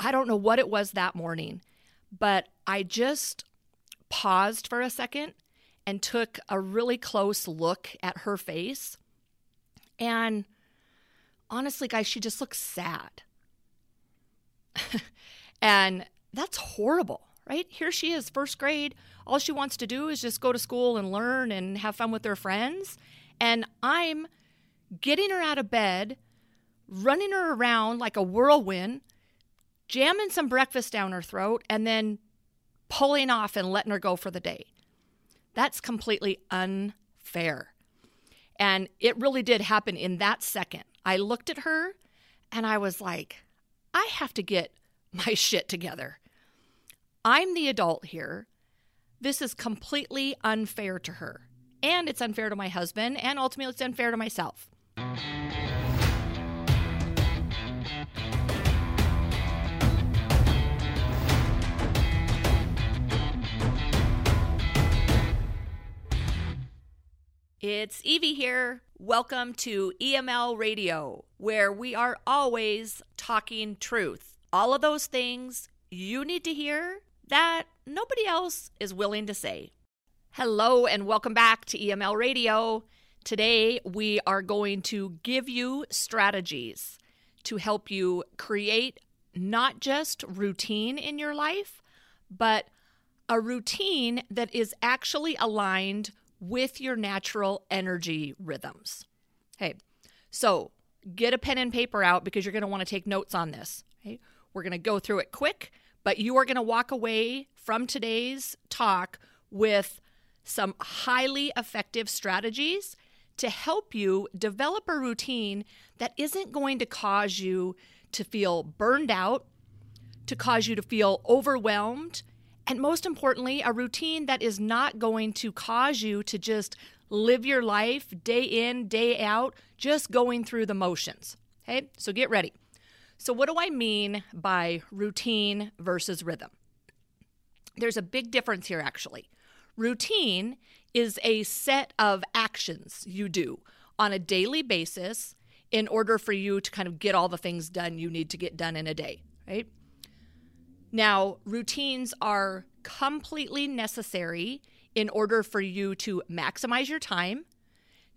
I don't know what it was that morning, but I just paused for a second and took a really close look at her face. And honestly, guys, she just looks sad. and that's horrible, right? Here she is, first grade. All she wants to do is just go to school and learn and have fun with her friends. And I'm getting her out of bed, running her around like a whirlwind, jamming some breakfast down her throat, and then pulling off and letting her go for the day. That's completely unfair. And it really did happen in that second. I looked at her and I was like, I have to get my shit together. I'm the adult here. This is completely unfair to her. And it's unfair to my husband, and ultimately, it's unfair to myself. It's Evie here. Welcome to EML Radio, where we are always talking truth. All of those things you need to hear that nobody else is willing to say. Hello, and welcome back to EML Radio. Today, we are going to give you strategies to help you create not just routine in your life, but a routine that is actually aligned with your natural energy rhythms. Okay, so get a pen and paper out because you're going to want to take notes on this. Okay? We're going to go through it quick, but you are going to walk away from today's talk with some highly effective strategies to help you develop a routine that isn't going to cause you to feel burned out, to cause you to feel overwhelmed, and most importantly, a routine that is not going to cause you to just live your life day in, day out, just going through the motions. Okay, so get ready. So, what do I mean by routine versus rhythm? There's a big difference here, actually. Routine is a set of actions you do on a daily basis in order for you to kind of get all the things done you need to get done in a day, right? Now, routines are completely necessary in order for you to maximize your time,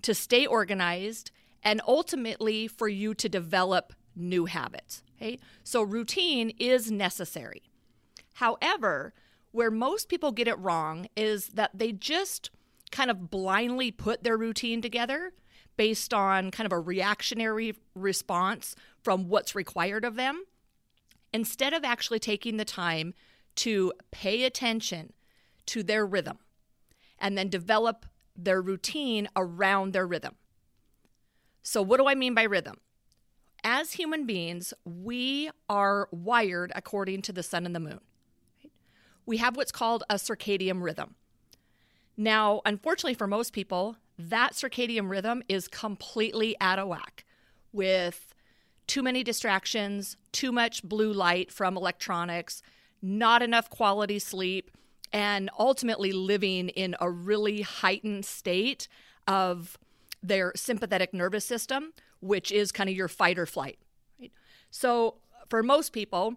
to stay organized, and ultimately for you to develop new habits. Okay? So, routine is necessary. However, where most people get it wrong is that they just kind of blindly put their routine together based on kind of a reactionary response from what's required of them instead of actually taking the time to pay attention to their rhythm and then develop their routine around their rhythm. So, what do I mean by rhythm? As human beings, we are wired according to the sun and the moon. We have what's called a circadian rhythm. Now, unfortunately, for most people, that circadian rhythm is completely out of whack with too many distractions, too much blue light from electronics, not enough quality sleep, and ultimately living in a really heightened state of their sympathetic nervous system, which is kind of your fight or flight. Right? So, for most people,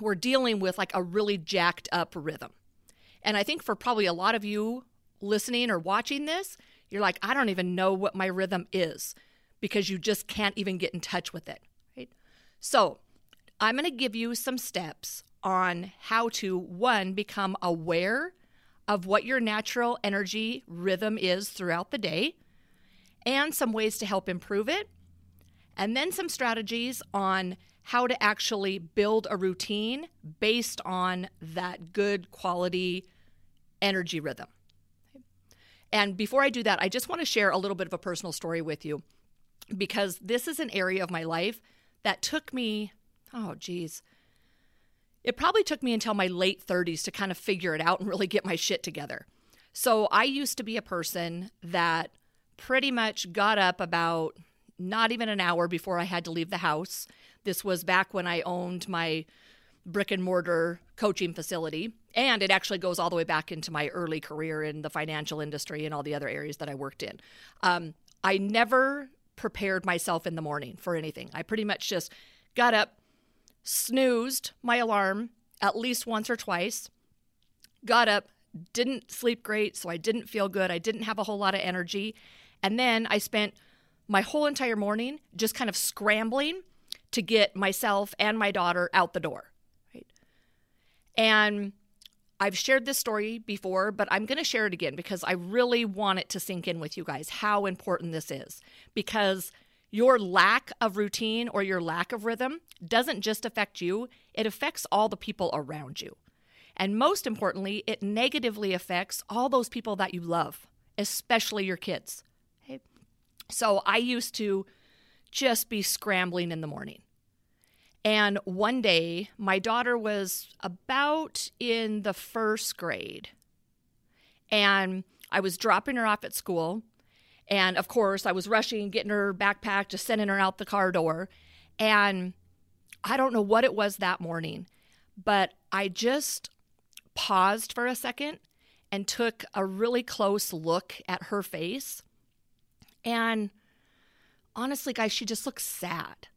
we're dealing with like a really jacked up rhythm. And I think for probably a lot of you listening or watching this, you're like, I don't even know what my rhythm is because you just can't even get in touch with it. Right? So, I'm going to give you some steps on how to one become aware of what your natural energy rhythm is throughout the day and some ways to help improve it and then some strategies on how to actually build a routine based on that good quality energy rhythm. And before I do that, I just want to share a little bit of a personal story with you because this is an area of my life that took me, oh, geez, it probably took me until my late 30s to kind of figure it out and really get my shit together. So I used to be a person that pretty much got up about not even an hour before I had to leave the house. This was back when I owned my brick and mortar coaching facility. And it actually goes all the way back into my early career in the financial industry and all the other areas that I worked in. Um, I never prepared myself in the morning for anything. I pretty much just got up, snoozed my alarm at least once or twice, got up, didn't sleep great, so I didn't feel good. I didn't have a whole lot of energy. And then I spent my whole entire morning just kind of scrambling to get myself and my daughter out the door. Right. And I've shared this story before, but I'm going to share it again because I really want it to sink in with you guys how important this is. Because your lack of routine or your lack of rhythm doesn't just affect you, it affects all the people around you. And most importantly, it negatively affects all those people that you love, especially your kids. So I used to just be scrambling in the morning. And one day, my daughter was about in the first grade. And I was dropping her off at school. And of course, I was rushing, and getting her backpack, just sending her out the car door. And I don't know what it was that morning, but I just paused for a second and took a really close look at her face. And honestly, guys, she just looks sad.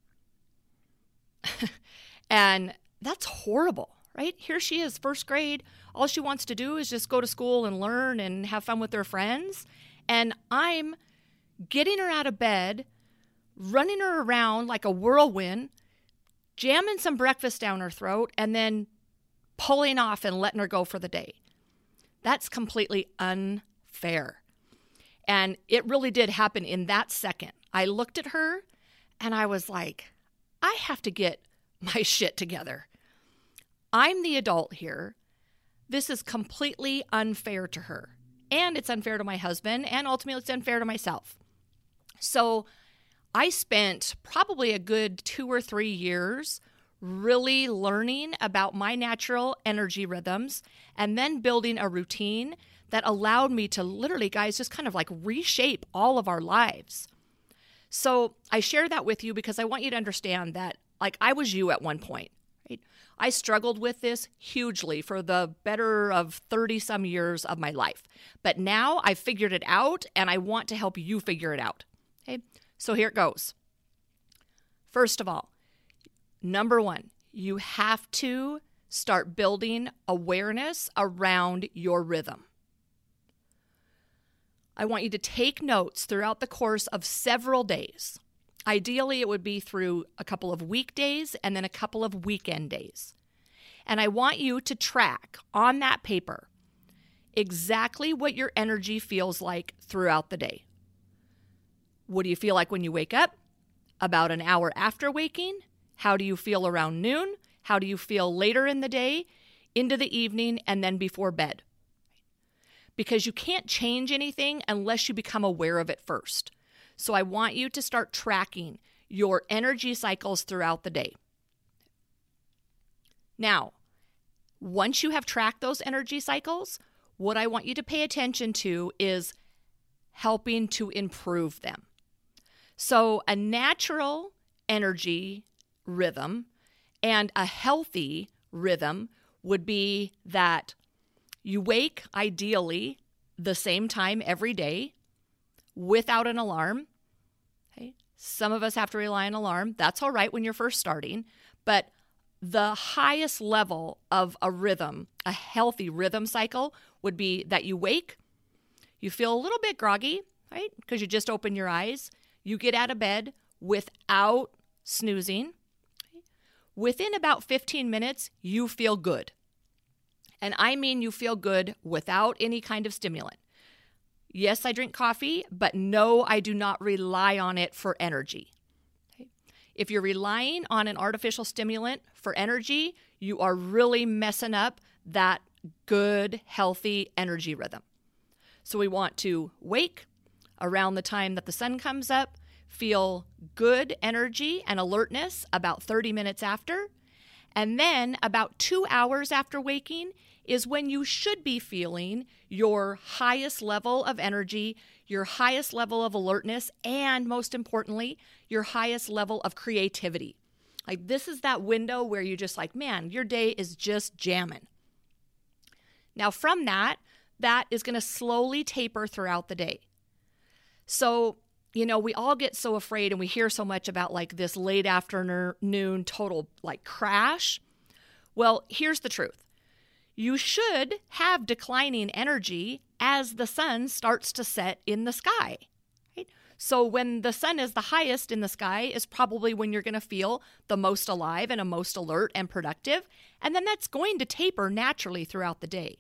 and that's horrible, right? Here she is, first grade. All she wants to do is just go to school and learn and have fun with her friends. And I'm getting her out of bed, running her around like a whirlwind, jamming some breakfast down her throat, and then pulling off and letting her go for the day. That's completely unfair. And it really did happen in that second. I looked at her and I was like, I have to get my shit together. I'm the adult here. This is completely unfair to her. And it's unfair to my husband. And ultimately, it's unfair to myself. So I spent probably a good two or three years really learning about my natural energy rhythms and then building a routine that allowed me to literally, guys, just kind of like reshape all of our lives. So I share that with you because I want you to understand that, like, I was you at one point, right? I struggled with this hugely for the better of 30 some years of my life. But now I've figured it out and I want to help you figure it out. Okay, so here it goes. First of all, number one, you have to start building awareness around your rhythm. I want you to take notes throughout the course of several days. Ideally, it would be through a couple of weekdays and then a couple of weekend days. And I want you to track on that paper exactly what your energy feels like throughout the day. What do you feel like when you wake up? About an hour after waking? How do you feel around noon? How do you feel later in the day, into the evening, and then before bed? Because you can't change anything unless you become aware of it first. So I want you to start tracking your energy cycles throughout the day. Now, once you have tracked those energy cycles, what I want you to pay attention to is helping to improve them. So, a natural energy rhythm and a healthy rhythm would be that you wake ideally the same time every day without an alarm. Okay? Some of us have to rely on alarm. That's all right when you're first starting, but the highest level of a rhythm, a healthy rhythm cycle would be that you wake, you feel a little bit groggy, right? Because you just open your eyes. You get out of bed without snoozing. Within about 15 minutes, you feel good. And I mean you feel good without any kind of stimulant. Yes, I drink coffee, but no, I do not rely on it for energy. If you're relying on an artificial stimulant for energy, you are really messing up that good, healthy energy rhythm. So we want to wake around the time that the sun comes up, feel good energy and alertness about 30 minutes after, and then about two hours after waking is when you should be feeling your highest level of energy, your highest level of alertness, and most importantly, your highest level of creativity. Like, this is that window where you're just like, man, your day is just jamming. Now, from that, that is going to slowly taper throughout the day. So, you know, we all get so afraid and we hear so much about like this late afternoon noon total like crash. Well, here's the truth you should have declining energy as the sun starts to set in the sky. Right? So when the sun is the highest in the sky is probably when you're going to feel the most alive and most alert and productive, and then that's going to taper naturally throughout the day.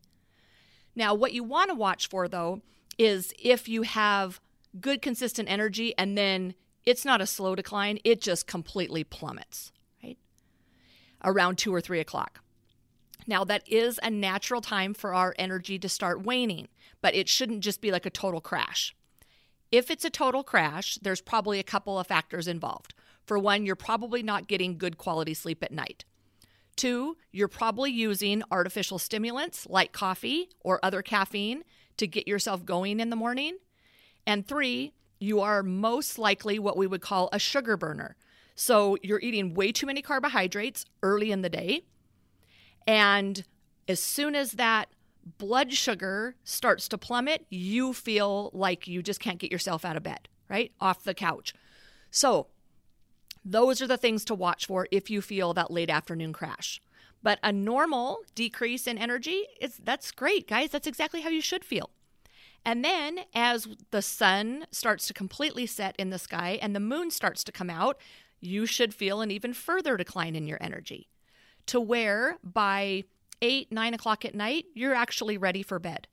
Now, what you want to watch for though is if you have good consistent energy and then it's not a slow decline, it just completely plummets, right? Around two or three o'clock. Now, that is a natural time for our energy to start waning, but it shouldn't just be like a total crash. If it's a total crash, there's probably a couple of factors involved. For one, you're probably not getting good quality sleep at night. Two, you're probably using artificial stimulants like coffee or other caffeine to get yourself going in the morning. And three, you are most likely what we would call a sugar burner. So you're eating way too many carbohydrates early in the day and as soon as that blood sugar starts to plummet, you feel like you just can't get yourself out of bed, right? Off the couch. So, those are the things to watch for if you feel that late afternoon crash. But a normal decrease in energy is that's great, guys. That's exactly how you should feel. And then as the sun starts to completely set in the sky and the moon starts to come out, you should feel an even further decline in your energy to where by eight, nine o'clock at night, you're actually ready for bed.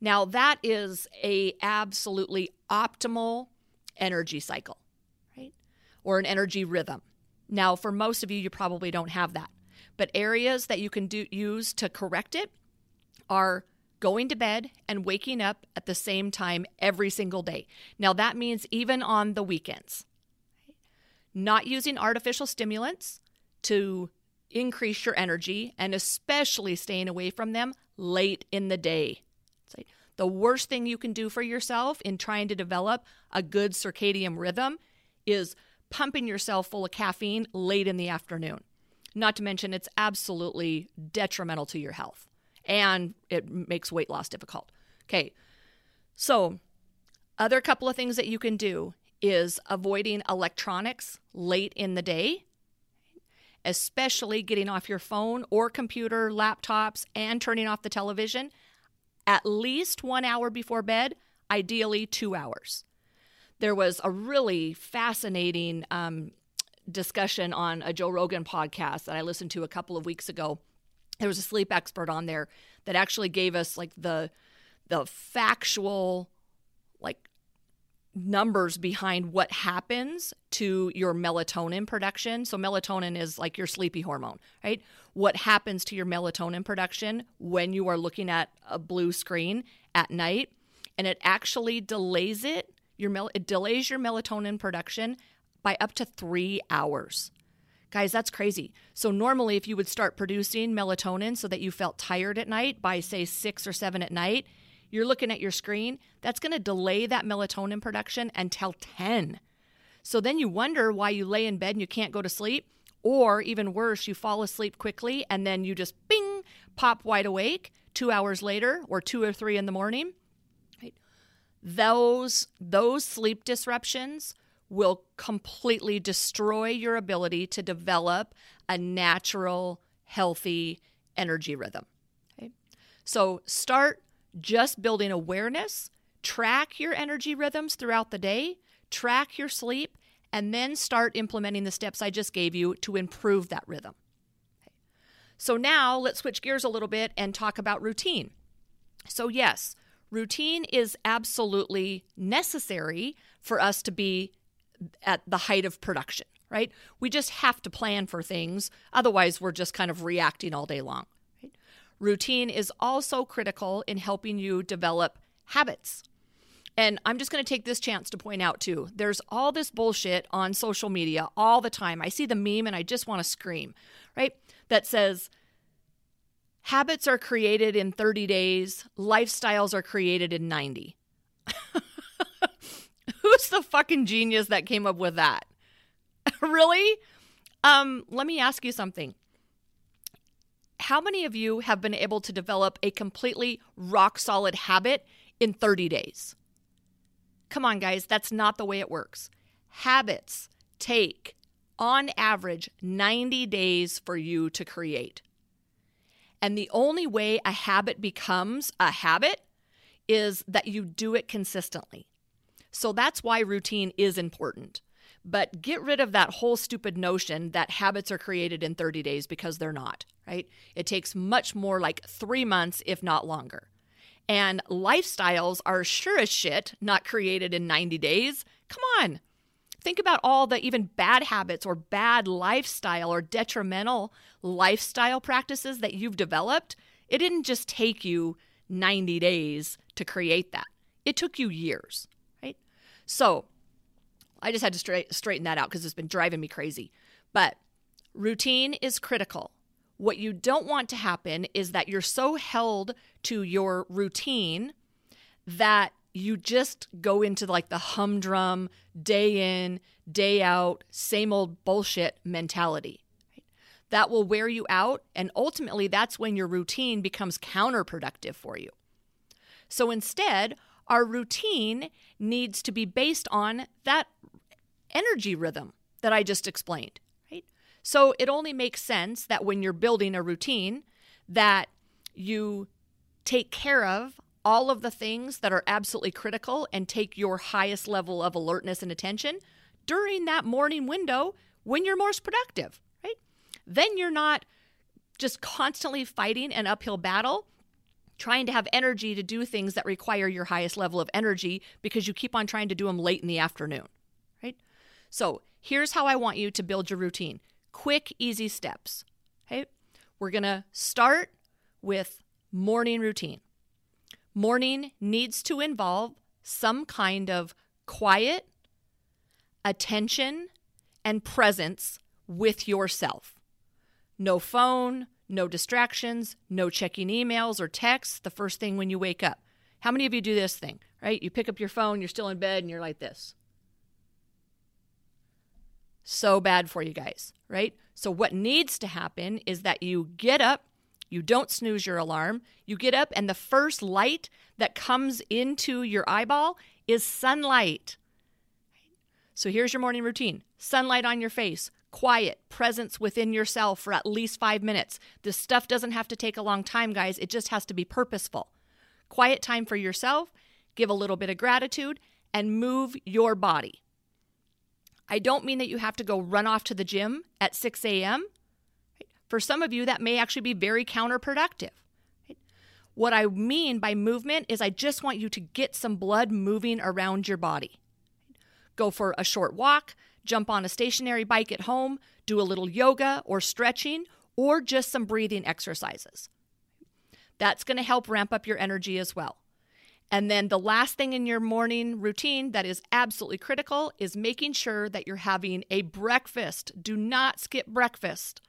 Now, that is a absolutely optimal energy cycle, right? Or an energy rhythm. Now, for most of you, you probably don't have that. But areas that you can do use to correct it are going to bed and waking up at the same time every single day. Now, that means even on the weekends. Not using artificial stimulants to increase your energy and especially staying away from them late in the day. It's the worst thing you can do for yourself in trying to develop a good circadian rhythm is pumping yourself full of caffeine late in the afternoon. Not to mention, it's absolutely detrimental to your health and it makes weight loss difficult. Okay, so other couple of things that you can do is avoiding electronics late in the day especially getting off your phone or computer, laptops, and turning off the television at least one hour before bed, ideally two hours. There was a really fascinating um, discussion on a Joe Rogan podcast that I listened to a couple of weeks ago. There was a sleep expert on there that actually gave us like the the factual like numbers behind what happens to your melatonin production. So, melatonin is like your sleepy hormone, right? What happens to your melatonin production when you are looking at a blue screen at night, and it actually delays it. Your mel- it delays your melatonin production by up to three hours. Guys, that's crazy. So, normally, if you would start producing melatonin so that you felt tired at night by, say, six or seven at night, you're looking at your screen, that's going to delay that melatonin production until 10. So then you wonder why you lay in bed and you can't go to sleep. Or even worse, you fall asleep quickly and then you just bing, pop wide awake two hours later or two or three in the morning. Those, those sleep disruptions will completely destroy your ability to develop a natural, healthy energy rhythm. Okay? So start just building awareness, track your energy rhythms throughout the day, track your sleep, and then start implementing the steps I just gave you to improve that rhythm. Okay. So now let's switch gears a little bit and talk about routine. So, yes, routine is absolutely necessary for us to be at the height of production, right? We just have to plan for things. Otherwise, we're just kind of reacting all day long. Routine is also critical in helping you develop habits. And I'm just going to take this chance to point out too there's all this bullshit on social media all the time. I see the meme and I just want to scream, right? That says, habits are created in 30 days, lifestyles are created in 90. Who's the fucking genius that came up with that? really? Um, let me ask you something how many of you have been able to develop a completely rock solid habit in 30 days? Come on, guys, that's not the way it works. Habits take, on average, 90 days for you to create. And the only way a habit becomes a habit is that you do it consistently. So that's why routine is important. But get rid of that whole stupid notion that habits are created in 30 days because they're not, right? It takes much more like three months, if not longer. And lifestyles are sure as shit not created in 90 days. Come on. Think about all the even bad habits or bad lifestyle or detrimental lifestyle practices that you've developed. It didn't just take you 90 days to create that, it took you years? So I just had to straight, straighten that out because it's been driving me crazy. But routine is critical. What you don't want to happen is that you're so held to your routine that you just go into like the humdrum day in, day out, same old bullshit mentality. That will wear you out, and ultimately, that's when your routine becomes counterproductive for you. So instead, our routine needs to be based on that energy rhythm that I just explained, right? So it only makes sense that when you're building a routine that you take care of all of the things that are absolutely critical and take your highest level of alertness and attention during that morning window when you're most productive, right? Then you're not just constantly fighting an uphill battle trying to have energy to do things that require your highest level of energy because you keep on trying to do them late in the afternoon, right? So here's how I want you to build your routine quick, easy steps. Okay. We're going to start with morning routine. Morning needs to involve some kind of quiet, attention, and presence with yourself. No phone, no distractions, no checking emails or texts the first thing when you wake up. How many of you do this thing, right? You pick up your phone, you're still in bed, and you're like this so bad for you guys, right? So, what needs to happen is that you get up, you don't snooze your alarm, you get up, and the first light that comes into your eyeball is sunlight. So, here's your morning routine sunlight on your face, quiet, presence within yourself for at least five minutes. This stuff doesn't have to take a long time, guys, it just has to be purposeful. Quiet time for yourself, give a little bit of gratitude, and move your body. I don't mean that you have to go run off to the gym at 6 a.m. For some of you, that may actually be very counterproductive. What I mean by movement is I just want you to get some blood moving around your body. Go for a short walk, jump on a stationary bike at home, do a little yoga or stretching, or just some breathing exercises. That's going to help ramp up your energy as well. And then the last thing in your morning routine that is absolutely critical is making sure that you're having a breakfast. Do not skip breakfast.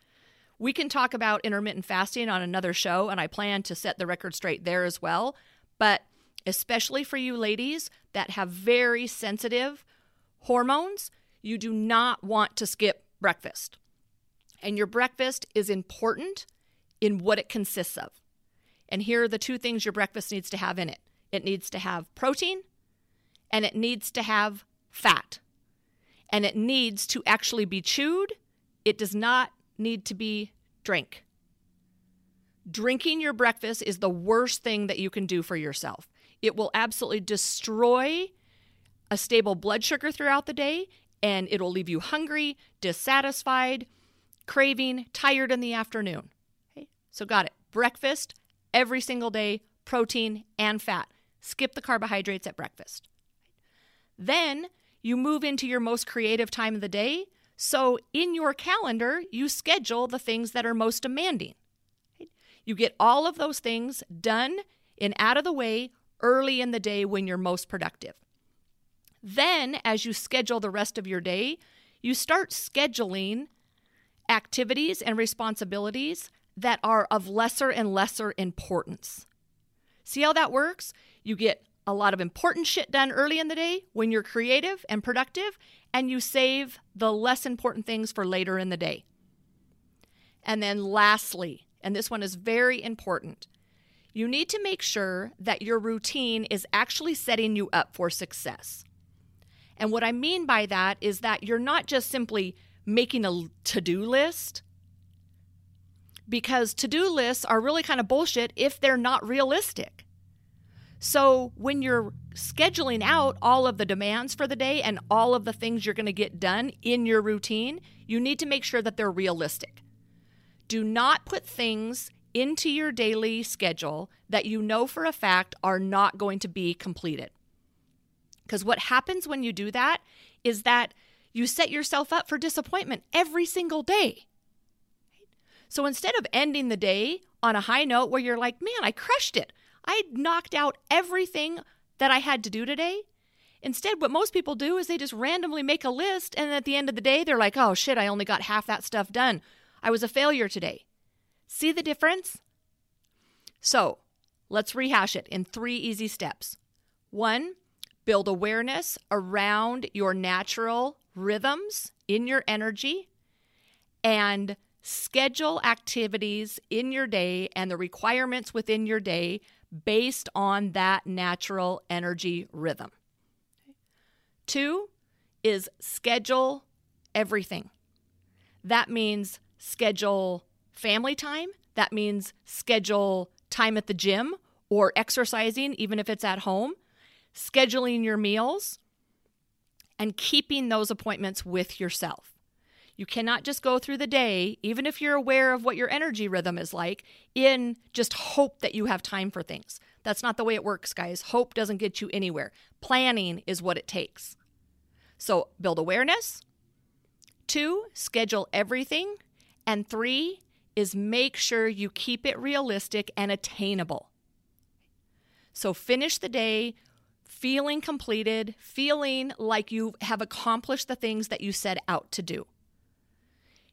We can talk about intermittent fasting on another show, and I plan to set the record straight there as well. But especially for you ladies that have very sensitive hormones, you do not want to skip breakfast. And your breakfast is important in what it consists of. And here are the two things your breakfast needs to have in it it needs to have protein and it needs to have fat. And it needs to actually be chewed. It does not need to be drank. Drinking your breakfast is the worst thing that you can do for yourself. It will absolutely destroy a stable blood sugar throughout the day and it'll leave you hungry, dissatisfied, craving, tired in the afternoon. Okay? So, got it. Breakfast every single day, protein and fat. Skip the carbohydrates at breakfast. Then you move into your most creative time of the day. So in your calendar, you schedule the things that are most demanding. You get all of those things done and out of the way early in the day when you're most productive. Then, as you schedule the rest of your day, you start scheduling activities and responsibilities that are of lesser and lesser importance. See how that works? You get a lot of important shit done early in the day when you're creative and productive, and you save the less important things for later in the day. And then, lastly, and this one is very important, you need to make sure that your routine is actually setting you up for success. And what I mean by that is that you're not just simply making a to do list, because to do lists are really kind of bullshit if they're not realistic. So when you're scheduling out all of the demands for the day and all of the things you're going to get done in your routine, you need to make sure that they're realistic. Do not put things into your daily schedule that you know for a fact are not going to be completed. Because what happens when you do that is that you set yourself up for disappointment every single day. So instead of ending the day on a high note where you're like, man, I crushed it, I knocked out everything that I had to do today. Instead, what most people do is they just randomly make a list, and at the end of the day, they're like, oh shit, I only got half that stuff done. I was a failure today. See the difference? So let's rehash it in three easy steps. One, build awareness around your natural rhythms in your energy and schedule activities in your day and the requirements within your day based on that natural energy rhythm. Two is schedule everything. That means schedule family time, that means schedule time at the gym or exercising, even if it's at home, scheduling your meals, and keeping those appointments with yourself. You cannot just go through the day, even if you're aware of what your energy rhythm is like, in just hope that you have time for things. That's not the way it works, guys. Hope doesn't get you anywhere. Planning is what it takes. So build awareness. Two, schedule everything. And three is make sure you keep it realistic and attainable. So finish the day feeling completed, feeling like you have accomplished the things that you set out to do.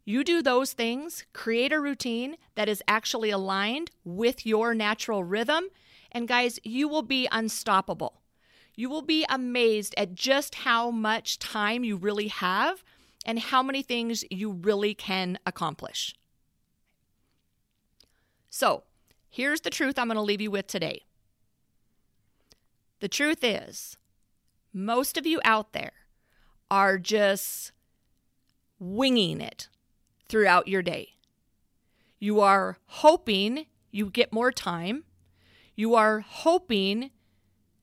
You do those things, create a routine that is actually aligned with your natural rhythm, and guys, you will be unstoppable. You will be amazed at just how much time you really have and how many things you really can accomplish. So, here's the truth I'm going to leave you with today. The truth is, most of you out there are just winging it throughout your day. You are hoping you get more time. You are hoping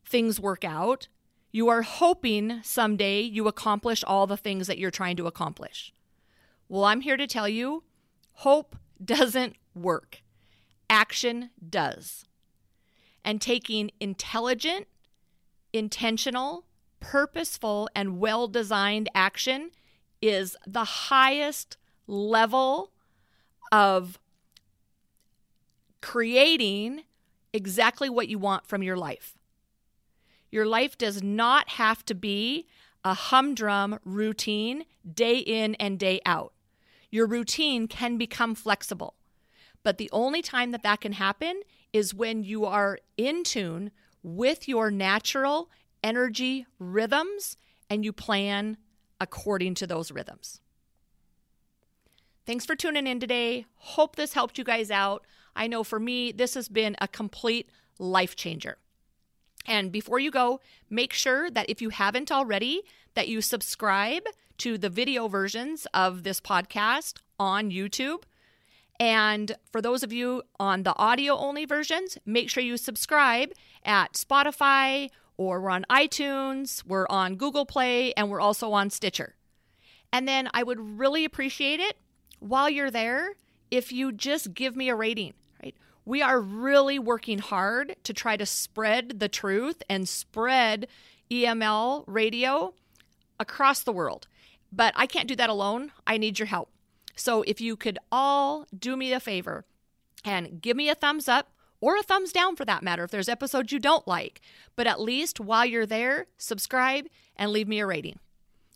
things work out. You are hoping someday you accomplish all the things that you're trying to accomplish. Well, I'm here to tell you hope doesn't work, action does. And taking intelligent, intentional, purposeful, and well designed action is the highest level of creating exactly what you want from your life. Your life does not have to be a humdrum routine day in and day out. Your routine can become flexible. But the only time that that can happen is when you are in tune with your natural energy rhythms and you plan according to those rhythms. Thanks for tuning in today. Hope this helped you guys out. I know for me, this has been a complete life changer. And before you go, make sure that if you haven't already, that you subscribe to the video versions of this podcast on YouTube. And for those of you on the audio only versions, make sure you subscribe at Spotify or we're on iTunes, we're on Google Play, and we're also on Stitcher. And then I would really appreciate it while you're there, if you just give me a rating, right? We are really working hard to try to spread the truth and spread EML radio across the world. But I can't do that alone. I need your help. So if you could all do me a favor and give me a thumbs up or a thumbs down for that matter if there's episodes you don't like, but at least while you're there, subscribe and leave me a rating.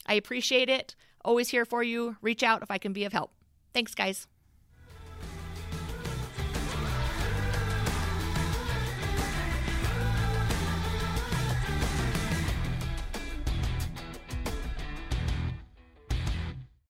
I appreciate it. Always here for you. Reach out if I can be of help. Thanks, guys.